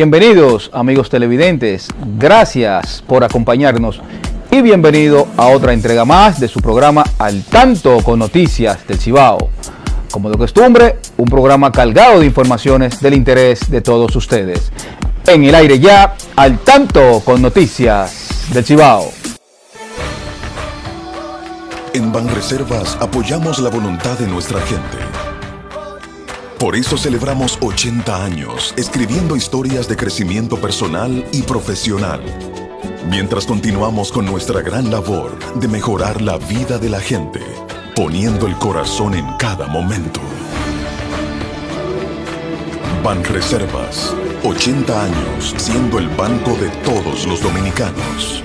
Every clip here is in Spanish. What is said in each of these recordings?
Bienvenidos amigos televidentes, gracias por acompañarnos y bienvenido a otra entrega más de su programa Al Tanto con Noticias del Cibao. Como de costumbre, un programa cargado de informaciones del interés de todos ustedes. En el aire ya, Al Tanto con Noticias del Cibao. En Banreservas apoyamos la voluntad de nuestra gente por eso celebramos 80 años escribiendo historias de crecimiento personal y profesional. Mientras continuamos con nuestra gran labor de mejorar la vida de la gente, poniendo el corazón en cada momento. Banreservas, 80 años siendo el banco de todos los dominicanos.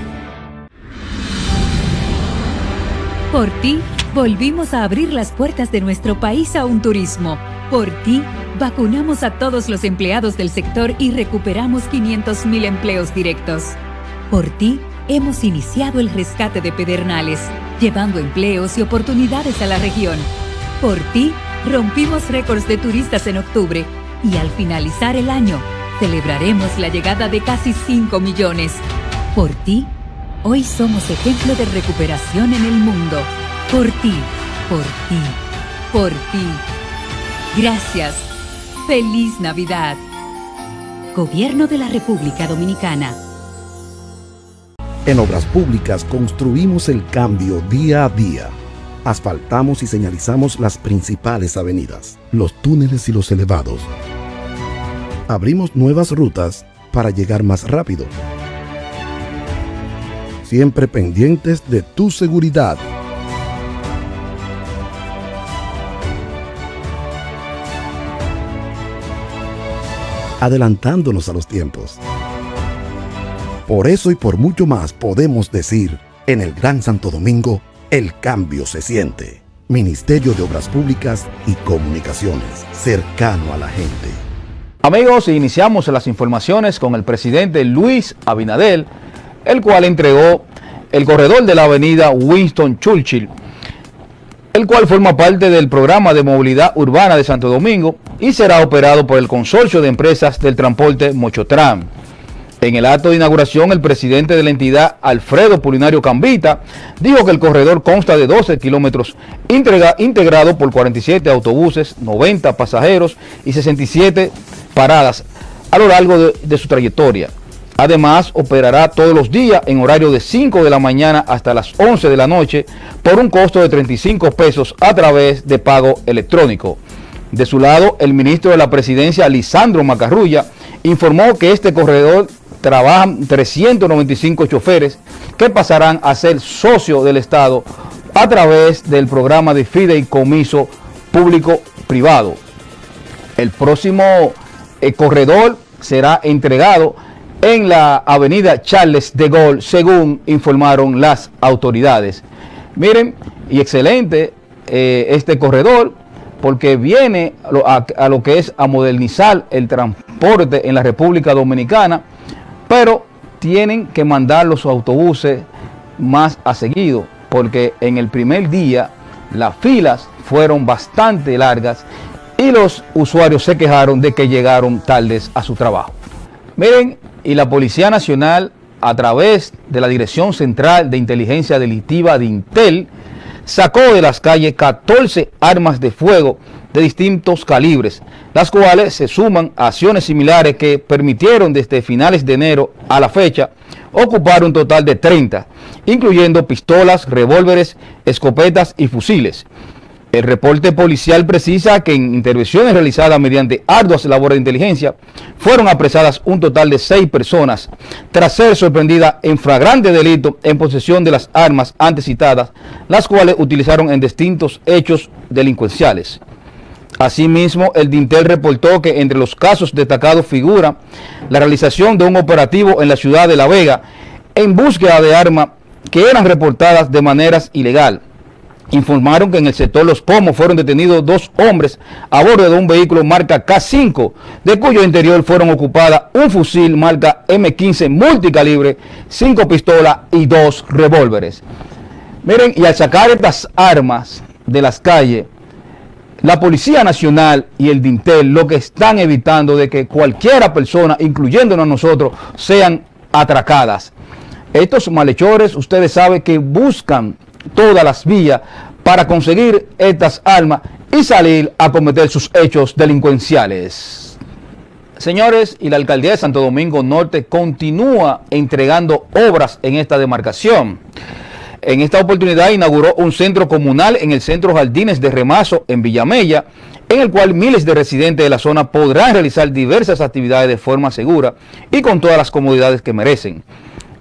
Por ti, volvimos a abrir las puertas de nuestro país a un turismo por ti, vacunamos a todos los empleados del sector y recuperamos 500.000 empleos directos. Por ti, hemos iniciado el rescate de Pedernales, llevando empleos y oportunidades a la región. Por ti, rompimos récords de turistas en octubre y al finalizar el año, celebraremos la llegada de casi 5 millones. Por ti, hoy somos ejemplo de recuperación en el mundo. Por ti, por ti, por ti. Gracias. Feliz Navidad. Gobierno de la República Dominicana. En Obras Públicas construimos el cambio día a día. Asfaltamos y señalizamos las principales avenidas, los túneles y los elevados. Abrimos nuevas rutas para llegar más rápido. Siempre pendientes de tu seguridad adelantándonos a los tiempos. Por eso y por mucho más podemos decir, en el Gran Santo Domingo, el cambio se siente. Ministerio de Obras Públicas y Comunicaciones, cercano a la gente. Amigos, iniciamos las informaciones con el presidente Luis Abinadel, el cual entregó el corredor de la avenida Winston Churchill el cual forma parte del programa de movilidad urbana de Santo Domingo y será operado por el consorcio de empresas del transporte Mochotram. En el acto de inauguración, el presidente de la entidad, Alfredo Pulinario Cambita, dijo que el corredor consta de 12 kilómetros integrado por 47 autobuses, 90 pasajeros y 67 paradas a lo largo de su trayectoria. Además, operará todos los días en horario de 5 de la mañana hasta las 11 de la noche por un costo de 35 pesos a través de pago electrónico. De su lado, el ministro de la Presidencia, Lisandro Macarrulla, informó que este corredor trabajan 395 choferes que pasarán a ser socios del Estado a través del programa de fideicomiso público-privado. El próximo eh, corredor será entregado en la avenida Charles de Gaulle, según informaron las autoridades. Miren, y excelente eh, este corredor, porque viene a, lo que es a modernizar el transporte en la República Dominicana, pero tienen que mandar los autobuses más a seguido, porque en el primer día las filas fueron bastante largas y los usuarios se quejaron de que llegaron tardes a su trabajo. Miren, y la Policía Nacional, a través de la Dirección Central de Inteligencia Delictiva de Intel, sacó de las calles 14 armas de fuego de distintos calibres, las cuales se suman a acciones similares que permitieron desde finales de enero a la fecha ocupar un total de 30, incluyendo pistolas, revólveres, escopetas y fusiles. El reporte policial precisa que en intervenciones realizadas mediante arduas labores de inteligencia fueron apresadas un total de seis personas tras ser sorprendidas en flagrante delito en posesión de las armas antes citadas, las cuales utilizaron en distintos hechos delincuenciales. Asimismo, el Dintel reportó que entre los casos destacados figura la realización de un operativo en la ciudad de La Vega en búsqueda de armas que eran reportadas de maneras ilegal informaron que en el sector Los Pomos fueron detenidos dos hombres a bordo de un vehículo marca K5, de cuyo interior fueron ocupadas un fusil marca M15 multicalibre, cinco pistolas y dos revólveres. Miren, y al sacar estas armas de las calles, la Policía Nacional y el DINTEL lo que están evitando de que cualquiera persona, incluyéndonos nosotros, sean atracadas. Estos malhechores, ustedes saben que buscan todas las vías para conseguir estas armas y salir a cometer sus hechos delincuenciales. Señores, y la alcaldía de Santo Domingo Norte continúa entregando obras en esta demarcación. En esta oportunidad inauguró un centro comunal en el Centro Jardines de Remazo en Villamella, en el cual miles de residentes de la zona podrán realizar diversas actividades de forma segura y con todas las comodidades que merecen.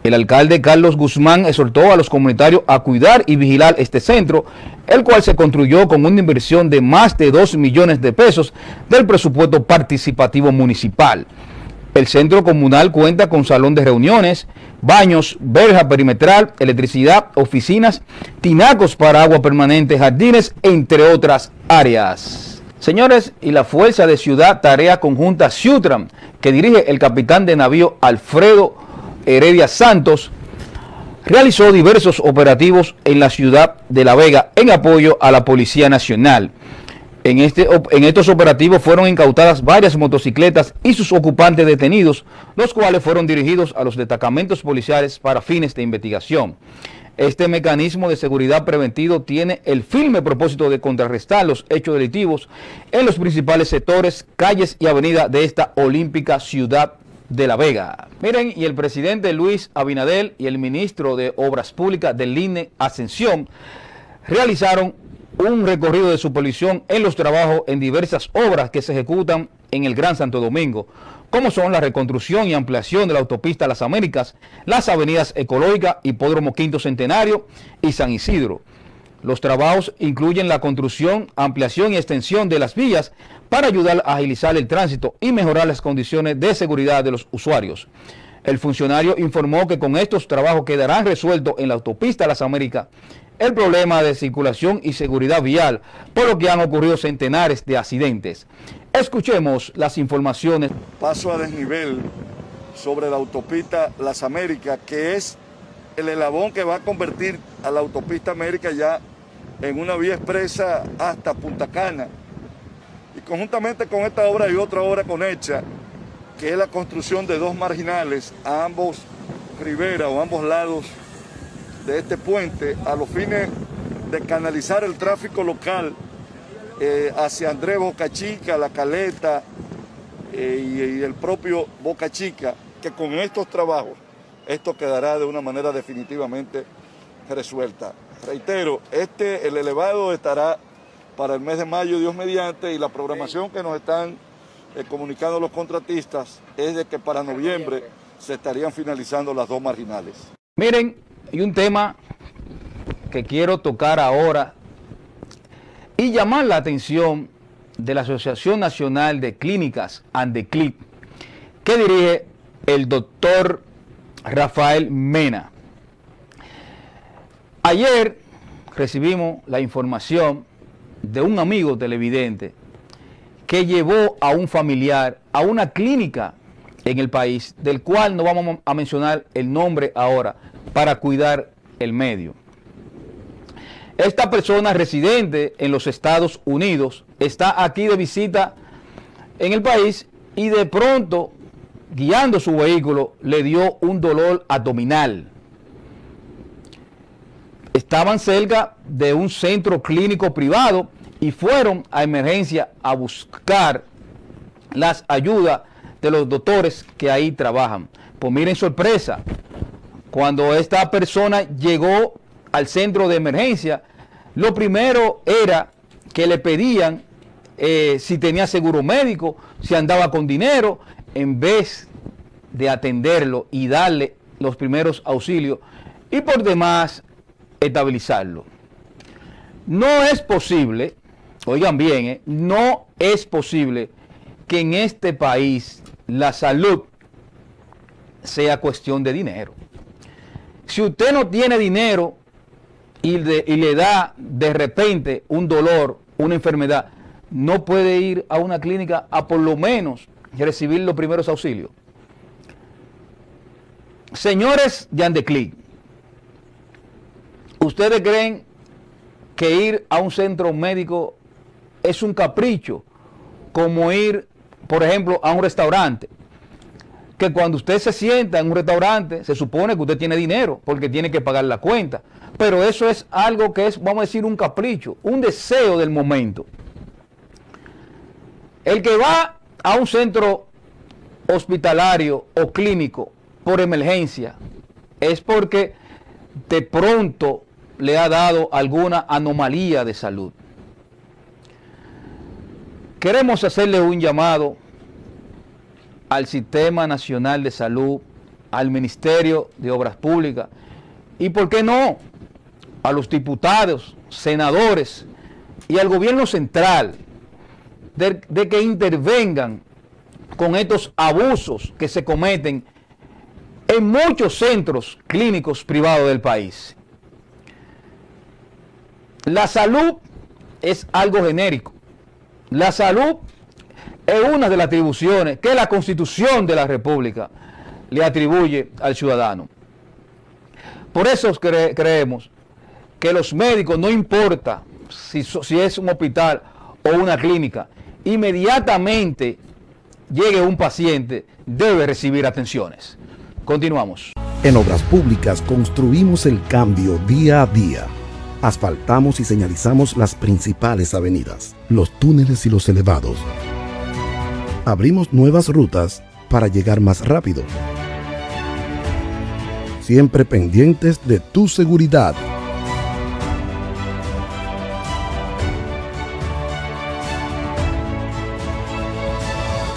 El alcalde Carlos Guzmán exhortó a los comunitarios a cuidar y vigilar este centro, el cual se construyó con una inversión de más de 2 millones de pesos del presupuesto participativo municipal. El centro comunal cuenta con salón de reuniones, baños, verja perimetral, electricidad, oficinas, tinacos para agua permanente, jardines, entre otras áreas. Señores, y la Fuerza de Ciudad Tarea Conjunta Ciutram, que dirige el capitán de navío Alfredo Heredia Santos realizó diversos operativos en la ciudad de La Vega en apoyo a la Policía Nacional. En, este, en estos operativos fueron incautadas varias motocicletas y sus ocupantes detenidos, los cuales fueron dirigidos a los destacamentos policiales para fines de investigación. Este mecanismo de seguridad preventivo tiene el firme propósito de contrarrestar los hechos delictivos en los principales sectores, calles y avenidas de esta olímpica ciudad de La Vega. Miren, y el presidente Luis Abinadel y el ministro de Obras Públicas del INE Ascensión realizaron un recorrido de supervisión en los trabajos en diversas obras que se ejecutan en el Gran Santo Domingo, como son la reconstrucción y ampliación de la autopista Las Américas, las avenidas Ecológica, Hipódromo Quinto Centenario y San Isidro. Los trabajos incluyen la construcción, ampliación y extensión de las vías para ayudar a agilizar el tránsito y mejorar las condiciones de seguridad de los usuarios. El funcionario informó que con estos trabajos quedarán resueltos en la autopista Las Américas el problema de circulación y seguridad vial, por lo que han ocurrido centenares de accidentes. Escuchemos las informaciones. Paso a desnivel sobre la autopista Las Américas, que es el elabón que va a convertir a la autopista América ya en una vía expresa hasta Punta Cana. Y conjuntamente con esta obra hay otra obra con hecha, que es la construcción de dos marginales a ambos riberas o ambos lados de este puente a los fines de canalizar el tráfico local eh, hacia Andrés Boca Chica, La Caleta eh, y el propio Boca Chica, que con estos trabajos esto quedará de una manera definitivamente resuelta. Reitero, este, el elevado estará para el mes de mayo, Dios mediante, y la programación que nos están eh, comunicando los contratistas es de que para noviembre se estarían finalizando las dos marginales. Miren, hay un tema que quiero tocar ahora y llamar la atención de la Asociación Nacional de Clínicas Andeclip, que dirige el doctor Rafael Mena. Ayer recibimos la información de un amigo televidente que llevó a un familiar a una clínica en el país, del cual no vamos a mencionar el nombre ahora, para cuidar el medio. Esta persona residente en los Estados Unidos está aquí de visita en el país y de pronto, guiando su vehículo, le dio un dolor abdominal estaban cerca de un centro clínico privado y fueron a emergencia a buscar las ayudas de los doctores que ahí trabajan. Pues miren sorpresa, cuando esta persona llegó al centro de emergencia, lo primero era que le pedían eh, si tenía seguro médico, si andaba con dinero, en vez de atenderlo y darle los primeros auxilios. Y por demás, estabilizarlo. No es posible, oigan bien, eh, no es posible que en este país la salud sea cuestión de dinero. Si usted no tiene dinero y, le da de repente un dolor, una enfermedad, no puede ir a una clínica a por lo menos recibir los primeros auxilios. Señores de Andeclic, ¿Ustedes creen que ir a un centro médico es un capricho, como ir, por ejemplo, a un restaurante. Que cuando usted se sienta en un restaurante, se supone que usted tiene dinero, porque tiene que pagar la cuenta. Pero eso es algo que es, vamos a decir, un capricho, un deseo del momento. El que va a un centro hospitalario o clínico por emergencia es porque de pronto le ha dado alguna anomalía de salud. Queremos hacerle un llamado al Sistema Nacional de Salud, al Ministerio de Obras Públicas y, ¿por qué no?, a los diputados, senadores y al gobierno central de, que intervengan con estos abusos que se cometen en muchos centros clínicos privados del país. La salud es algo genérico. La salud es una de las atribuciones que la Constitución de la República le atribuye al ciudadano. Por eso creemos que los médicos, no importa si, es un hospital o una clínica, inmediatamente llegue un paciente, debe recibir atenciones. Continuamos. En Obras Públicas construimos el cambio día a día. Asfaltamos y señalizamos las principales avenidas, los túneles y los elevados. Abrimos nuevas rutas para llegar más rápido. Siempre pendientes de tu seguridad.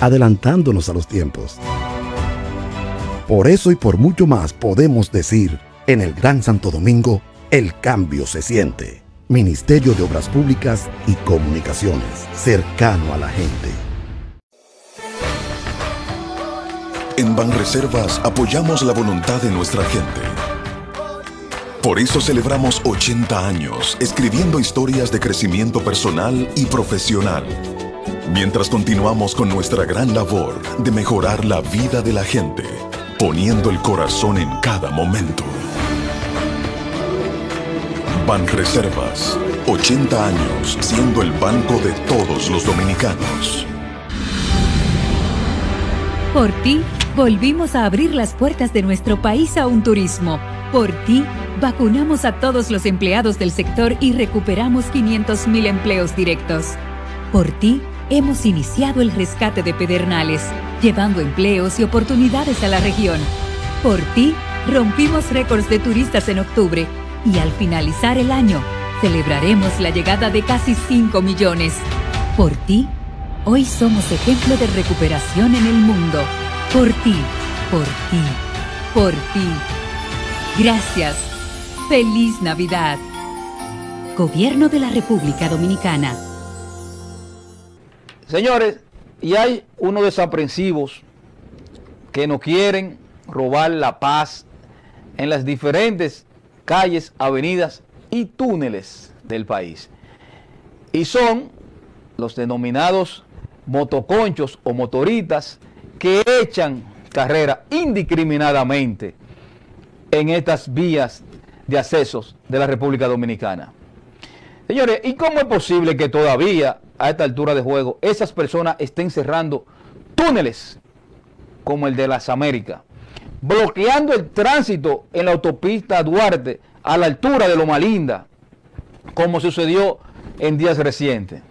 Adelantándonos a los tiempos. Por eso y por mucho más podemos decir, en el Gran Santo Domingo, el cambio se siente. Ministerio de Obras Públicas y Comunicaciones, cercano a la gente. En Banreservas apoyamos la voluntad de nuestra gente. Por eso celebramos 80 años escribiendo historias de crecimiento personal y profesional. Mientras continuamos con nuestra gran labor de mejorar la vida de la gente poniendo el corazón en cada momento. Banreservas, 80 años siendo el banco de todos los dominicanos. Por ti, volvimos a abrir las puertas de nuestro país a un turismo. Por ti, vacunamos a todos los empleados del sector y recuperamos 500.000 empleos directos. Por ti, hemos iniciado el rescate de Pedernales llevando empleos y oportunidades a la región. Por ti, rompimos récords de turistas en octubre y al finalizar el año, celebraremos la llegada de casi 5 millones. Por ti, hoy somos ejemplo de recuperación en el mundo. Por ti, por ti, por ti. Gracias. Feliz Navidad. Gobierno de la República Dominicana. Señores, y hay unos desaprensivos que no quieren robar la paz en las diferentes calles, avenidas y túneles del país. Y son los denominados motoconchos o motoritas que echan carrera indiscriminadamente en estas vías de accesos de la República Dominicana. Señores, ¿y cómo es posible que todavía a esta altura de juego esas personas estén cerrando túneles como el de las Américas, bloqueando el tránsito en la autopista Duarte a la altura de Loma Linda, como sucedió en días recientes.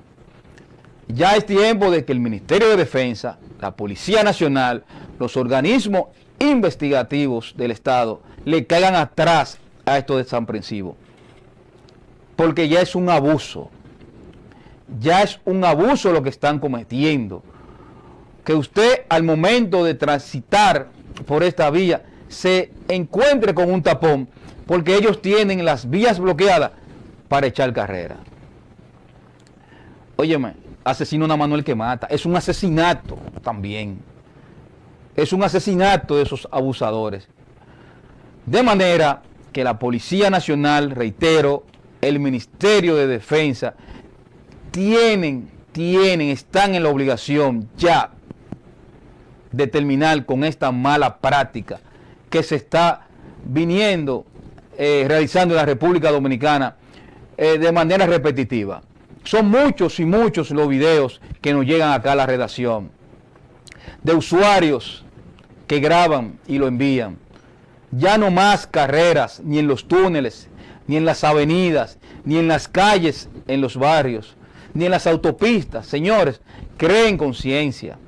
Ya es tiempo de que el Ministerio de Defensa, la Policía Nacional, los organismos investigativos del Estado le caigan atrás a estos desaprensivos. Porque ya es un abuso ya es un abuso lo que están cometiendo. Que usted al momento de transitar por esta vía se encuentre con un tapón porque ellos tienen las vías bloqueadas para echar carrera. Óyeme, asesino a Manuel que mata, es un asesinato también. Es un asesinato de esos abusadores. De manera que la Policía Nacional, reitero, el Ministerio de Defensa tienen, tienen, están en la obligación ya de terminar con esta mala práctica que se está viniendo, eh, realizando en la República Dominicana eh, de manera repetitiva. Son muchos y muchos los videos que nos llegan acá a la redacción de usuarios que graban y lo envían. Ya no más carreras, ni en los túneles, ni en las avenidas, ni en las calles, en los barrios, ni en las autopistas. Señores, creen conciencia.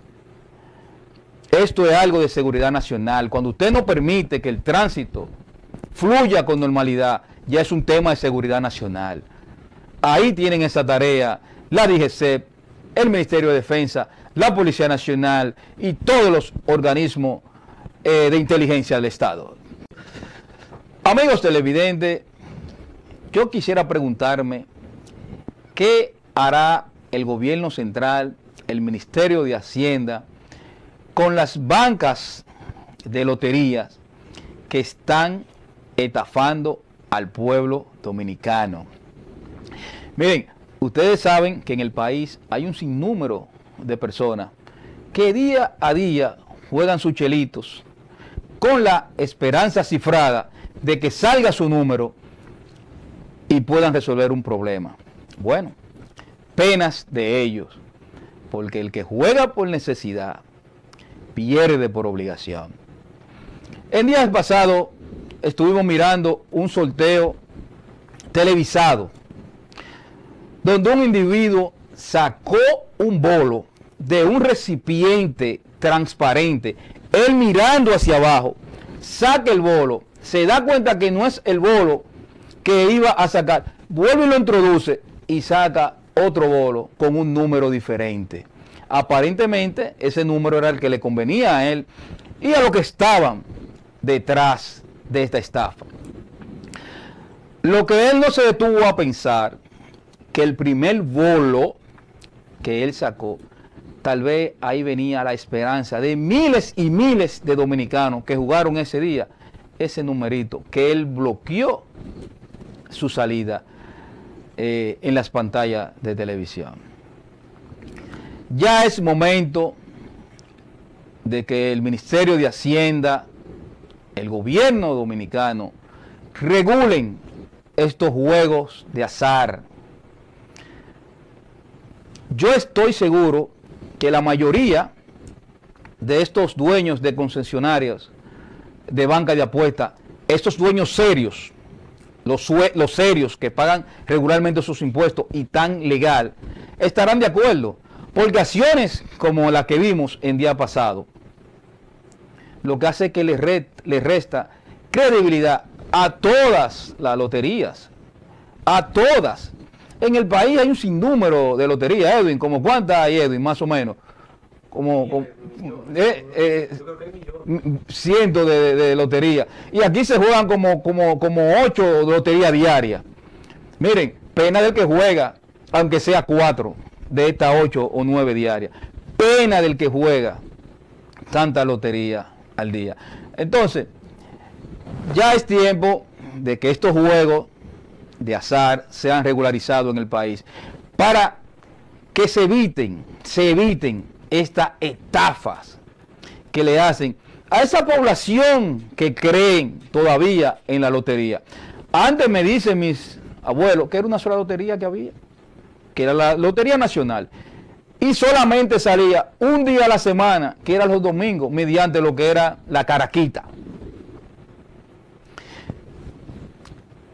Esto es algo de seguridad nacional. Cuando usted no permite que el tránsito fluya con normalidad, ya es un tema de seguridad nacional. Ahí tienen esa tarea la DGCEP, el Ministerio de Defensa, la Policía Nacional y todos los organismos eh, de inteligencia del Estado. Amigos televidentes, yo quisiera preguntarme qué hará el gobierno central, el Ministerio de Hacienda, con las bancas de loterías que están etafando al pueblo dominicano. Miren, ustedes saben que en el país hay un sinnúmero de personas que día a día juegan sus chelitos con la esperanza cifrada de que salga su número y puedan resolver un problema. Bueno, penas de ellos, porque el que juega por necesidad pierde por obligación. En días pasados estuvimos mirando un sorteo televisado, donde un individuo sacó un bolo de un recipiente transparente, él mirando hacia abajo, saca el bolo, se da cuenta que no es el bolo que iba a sacar, vuelve y lo introduce y saca otro bolo con un número diferente. Aparentemente ese número era el que le convenía a él y a los que estaban detrás de esta estafa. Lo que él no se detuvo a pensar que el primer bolo que él sacó, tal vez ahí venía la esperanza de miles y miles de dominicanos que jugaron ese día, ese numerito, que él bloqueó su salida eh, en las pantallas de televisión. Ya es momento de que el Ministerio de Hacienda, el gobierno dominicano, regulen estos juegos de azar. Yo estoy seguro que la mayoría de estos dueños de concesionarios de banca de apuestas, estos dueños serios, los, los serios que pagan regularmente sus impuestos y tan legal, estarán de acuerdo. Porque acciones como la que vimos en día pasado, lo que hace que le, le resta credibilidad a todas las loterías, a todas. En el país hay un sinnúmero de loterías, Edwin, como cuántas hay, Edwin, más o menos. Como, eh, eh, cientos de, de, loterías. Y aquí se juegan como, como, como ocho loterías diarias. Miren, pena del que juega, aunque sea cuatro de estas ocho o nueve diarias. Pena del que juega tanta lotería al día. Entonces, ya es tiempo de que estos juegos de azar sean regularizados en el país para que se eviten, se eviten estas estafas que le hacen a esa población que creen todavía en la lotería. Antes me dicen mis abuelos que era una sola lotería que había, que era la Lotería Nacional. Y solamente salía un día a la semana, que era los domingos, mediante lo que era la caraquita.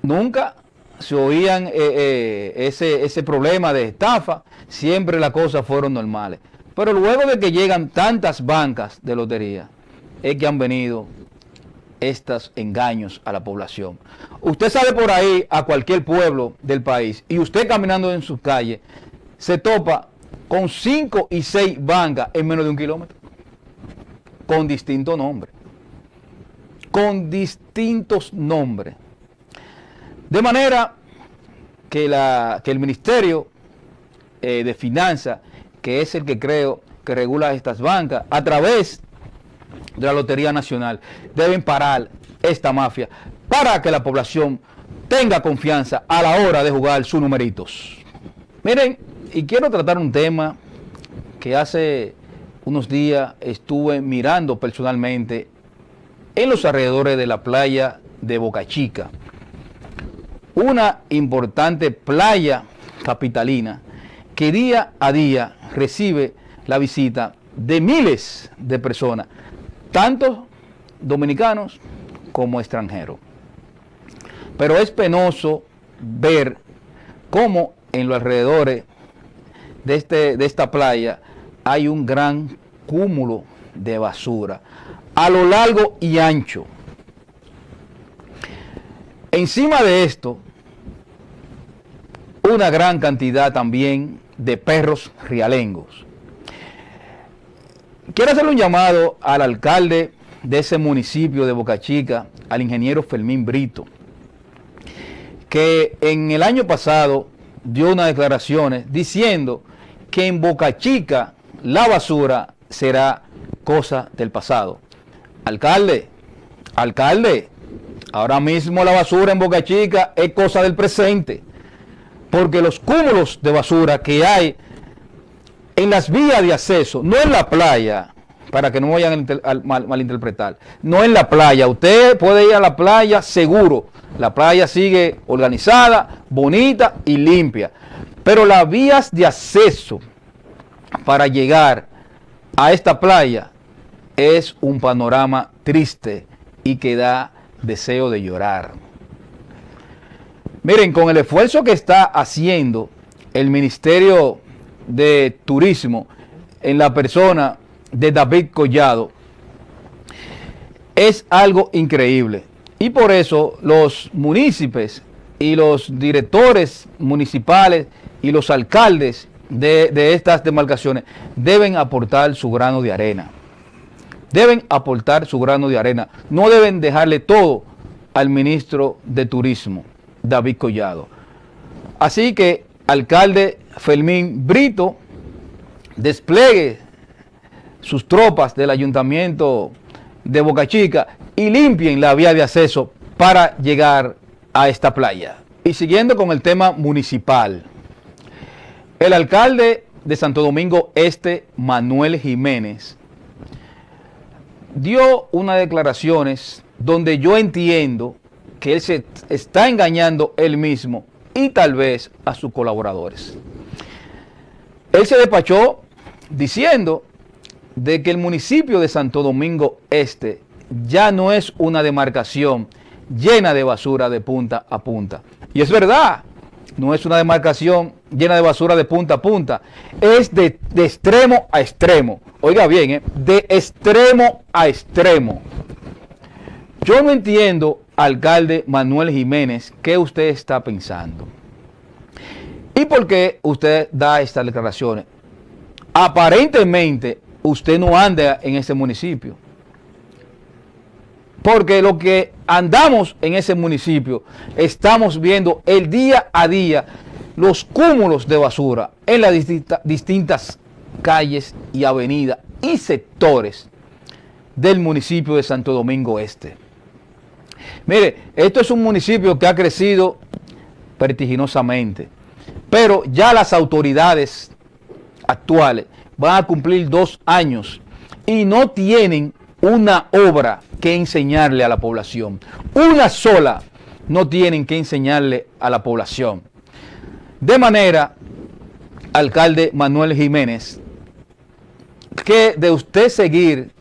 Nunca se oían eh, eh, ese, ese problema de estafa, siempre las cosas fueron normales. Pero luego de que llegan tantas bancas de lotería, es que han venido estos engaños a la población. Usted sale por ahí a cualquier pueblo del país y usted caminando en sus calles se topa con cinco y seis bancas en menos de un kilómetro, con distintos nombres, con distintos nombres. De manera que, la, que el Ministerio eh, de Finanzas, que es el que creo que regula estas bancas, a través de la Lotería Nacional, deben parar esta mafia para que la población tenga confianza a la hora de jugar sus numeritos. Miren, y quiero tratar un tema que hace unos días estuve mirando personalmente en los alrededores de la playa de Boca Chica una importante playa capitalina que día a día recibe la visita de miles de personas, tanto dominicanos como extranjeros. Pero es penoso ver cómo en los alrededores de, este, de esta playa hay un gran cúmulo de basura a lo largo y ancho. Encima de esto, una gran cantidad también de perros rialengos. Quiero hacerle un llamado al alcalde de ese municipio de Boca Chica, al ingeniero Fermín Brito, que en el año pasado dio unas declaraciones diciendo que en Boca Chica la basura será cosa del pasado. Alcalde, alcalde, ahora mismo la basura en Boca Chica es cosa del presente, porque los cúmulos de basura que hay en las vías de acceso, no en la playa, para que no vayan a malinterpretar, no en la playa, usted puede ir a la playa seguro, la playa sigue organizada, bonita y limpia, pero las vías de acceso para llegar a esta playa es un panorama triste y que da deseo de llorar. Miren, con el esfuerzo que está haciendo el Ministerio de Turismo en la persona de David Collado, es algo increíble. Y por eso los municipios y los directores municipales y los alcaldes de, de estas demarcaciones deben aportar su grano de arena deben aportar su grano de arena. No deben dejarle todo al ministro de Turismo, David Collado. Así que, alcalde Fermín Brito, despliegue sus tropas del ayuntamiento de Boca Chica y limpien la vía de acceso para llegar a esta playa. Y siguiendo con el tema municipal, el alcalde de Santo Domingo Este, Manuel Jiménez, dio unas declaraciones donde yo entiendo que él se está engañando él mismo y tal vez a sus colaboradores. Él se despachó diciendo de que el municipio de Santo Domingo Este ya no es una demarcación llena de basura de punta a punta. Y es verdad, no es una demarcación llena de basura de punta a punta, es de, extremo a extremo. Oiga bien, ¿eh? de extremo a extremo. Yo no entiendo, alcalde Manuel Jiménez, qué usted está pensando. ¿Y por qué usted da estas declaraciones? Aparentemente, usted no anda en ese municipio. Porque lo que andamos en ese municipio, estamos viendo el día a día los cúmulos de basura en las distintas calles y avenidas y sectores del municipio de Santo Domingo Este. Mire, esto es un municipio que ha crecido vertiginosamente, pero ya las autoridades actuales van a cumplir dos años y no tienen una obra que enseñarle a la población. Una sola no tienen que enseñarle a la población. De manera, alcalde Manuel Jiménez, que de usted seguir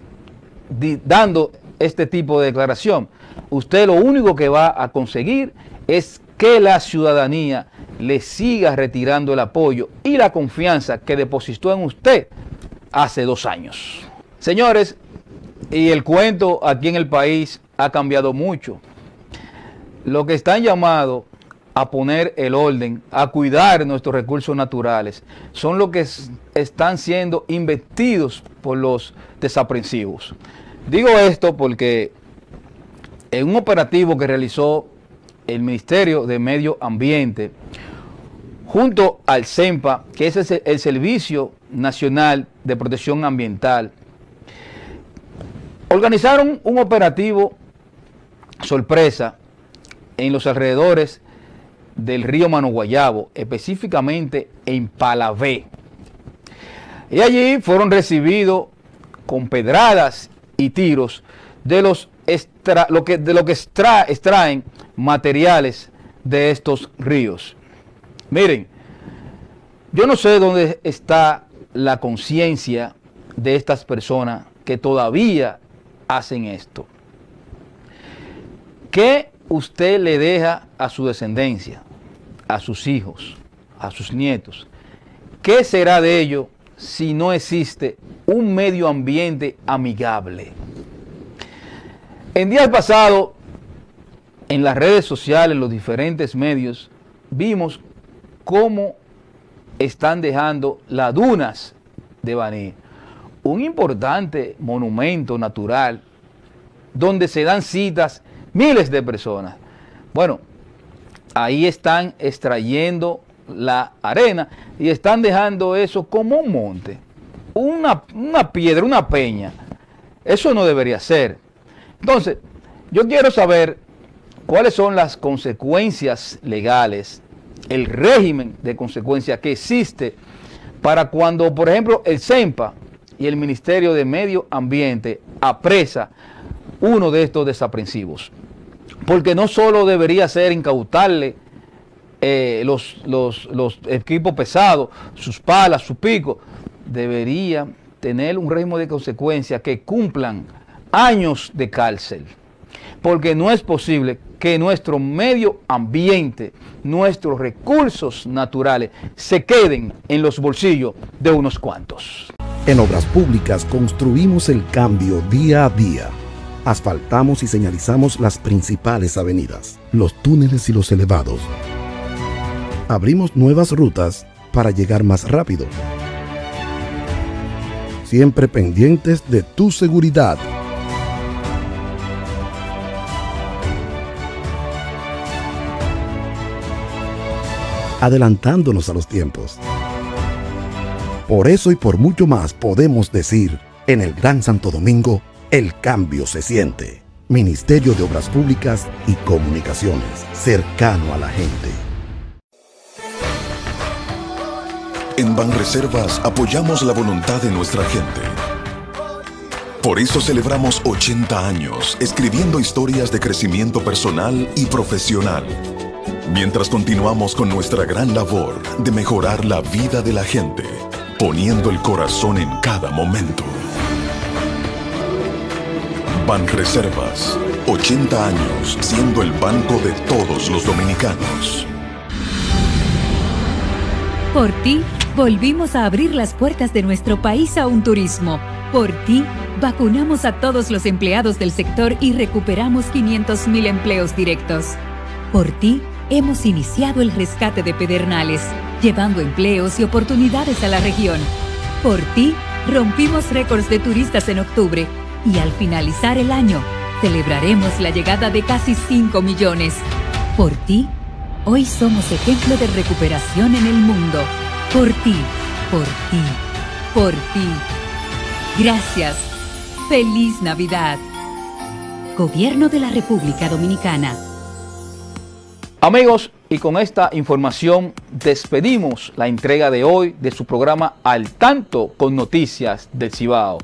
dando este tipo de declaración, usted lo único que va a conseguir es que la ciudadanía le siga retirando el apoyo y la confianza que depositó en usted hace dos años. Señores, y el cuento aquí en el país ha cambiado mucho. Lo que están llamados a poner el orden, a cuidar nuestros recursos naturales, son los que están siendo investidos por los desaprensivos. Digo esto porque en un operativo que realizó el Ministerio de Medio Ambiente, junto al CEMPA, que es el Servicio Nacional de Protección Ambiental, organizaron un operativo sorpresa en los alrededores del río Mano Guayabo, específicamente en Palavé. Y allí fueron recibidos con pedradas y tiros de los lo que, de lo que extraen materiales de estos ríos. Miren, Yo no sé dónde está la conciencia de estas personas que todavía hacen esto. ¿Qué usted le deja a su descendencia, a sus hijos, a sus nietos? ¿Qué será de ellos si no existe un medio ambiente amigable? En días pasados, en las redes sociales, en los diferentes medios, vimos cómo están dejando las dunas de Baní, un importante monumento natural donde se dan citas miles de personas. Bueno, ahí están extrayendo la arena y están dejando eso como un monte, una, una piedra, una peña. Eso no debería ser. Entonces, yo quiero saber cuáles son las consecuencias legales, el régimen de consecuencias que existe para cuando, por ejemplo, el CEMPA y el Ministerio de Medio Ambiente apresa uno de estos desaprensivos. Porque no solo debería ser incautarle eh, los, equipos pesados, sus palas, su pico, debería tener un régimen de consecuencias que cumplan años de cárcel. Porque no es posible que nuestro medio ambiente, nuestros recursos naturales se queden en los bolsillos de unos cuantos. En Obras Públicas construimos el cambio día a día. Asfaltamos y señalizamos las principales avenidas, los túneles y los elevados. Abrimos nuevas rutas para llegar más rápido. Siempre pendientes de tu seguridad. Adelantándonos a los tiempos. Por eso y por mucho más podemos decir, en el Gran Santo Domingo, el cambio se siente. Ministerio de Obras Públicas y Comunicaciones, cercano a la gente. En Banreservas apoyamos la voluntad de nuestra gente. Por eso celebramos 80 años escribiendo historias de crecimiento personal y profesional. Mientras continuamos con nuestra gran labor de mejorar la vida de la gente, poniendo el corazón en cada momento. Banreservas, 80 años siendo el banco de todos los dominicanos. Por ti, volvimos a abrir las puertas de nuestro país a un turismo. Por ti, vacunamos a todos los empleados del sector y recuperamos 500.000 empleos directos. Por ti, hemos iniciado el rescate de Pedernales, llevando empleos y oportunidades a la región. Por ti, rompimos récords de turistas en octubre y al finalizar el año, celebraremos la llegada de casi 5 millones. Por ti, hoy somos ejemplo de recuperación en el mundo. Por ti, por ti, por ti. Gracias. Feliz Navidad. Gobierno de la República Dominicana. Amigos, y con esta información despedimos la entrega de hoy de su programa Al Tanto con Noticias del Cibao,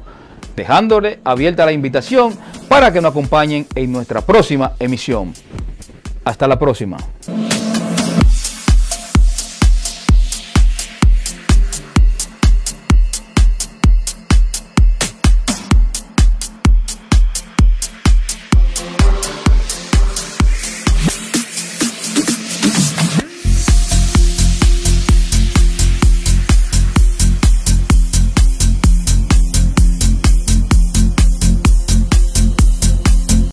dejándole abierta la invitación para que nos acompañen en nuestra próxima emisión. Hasta la próxima.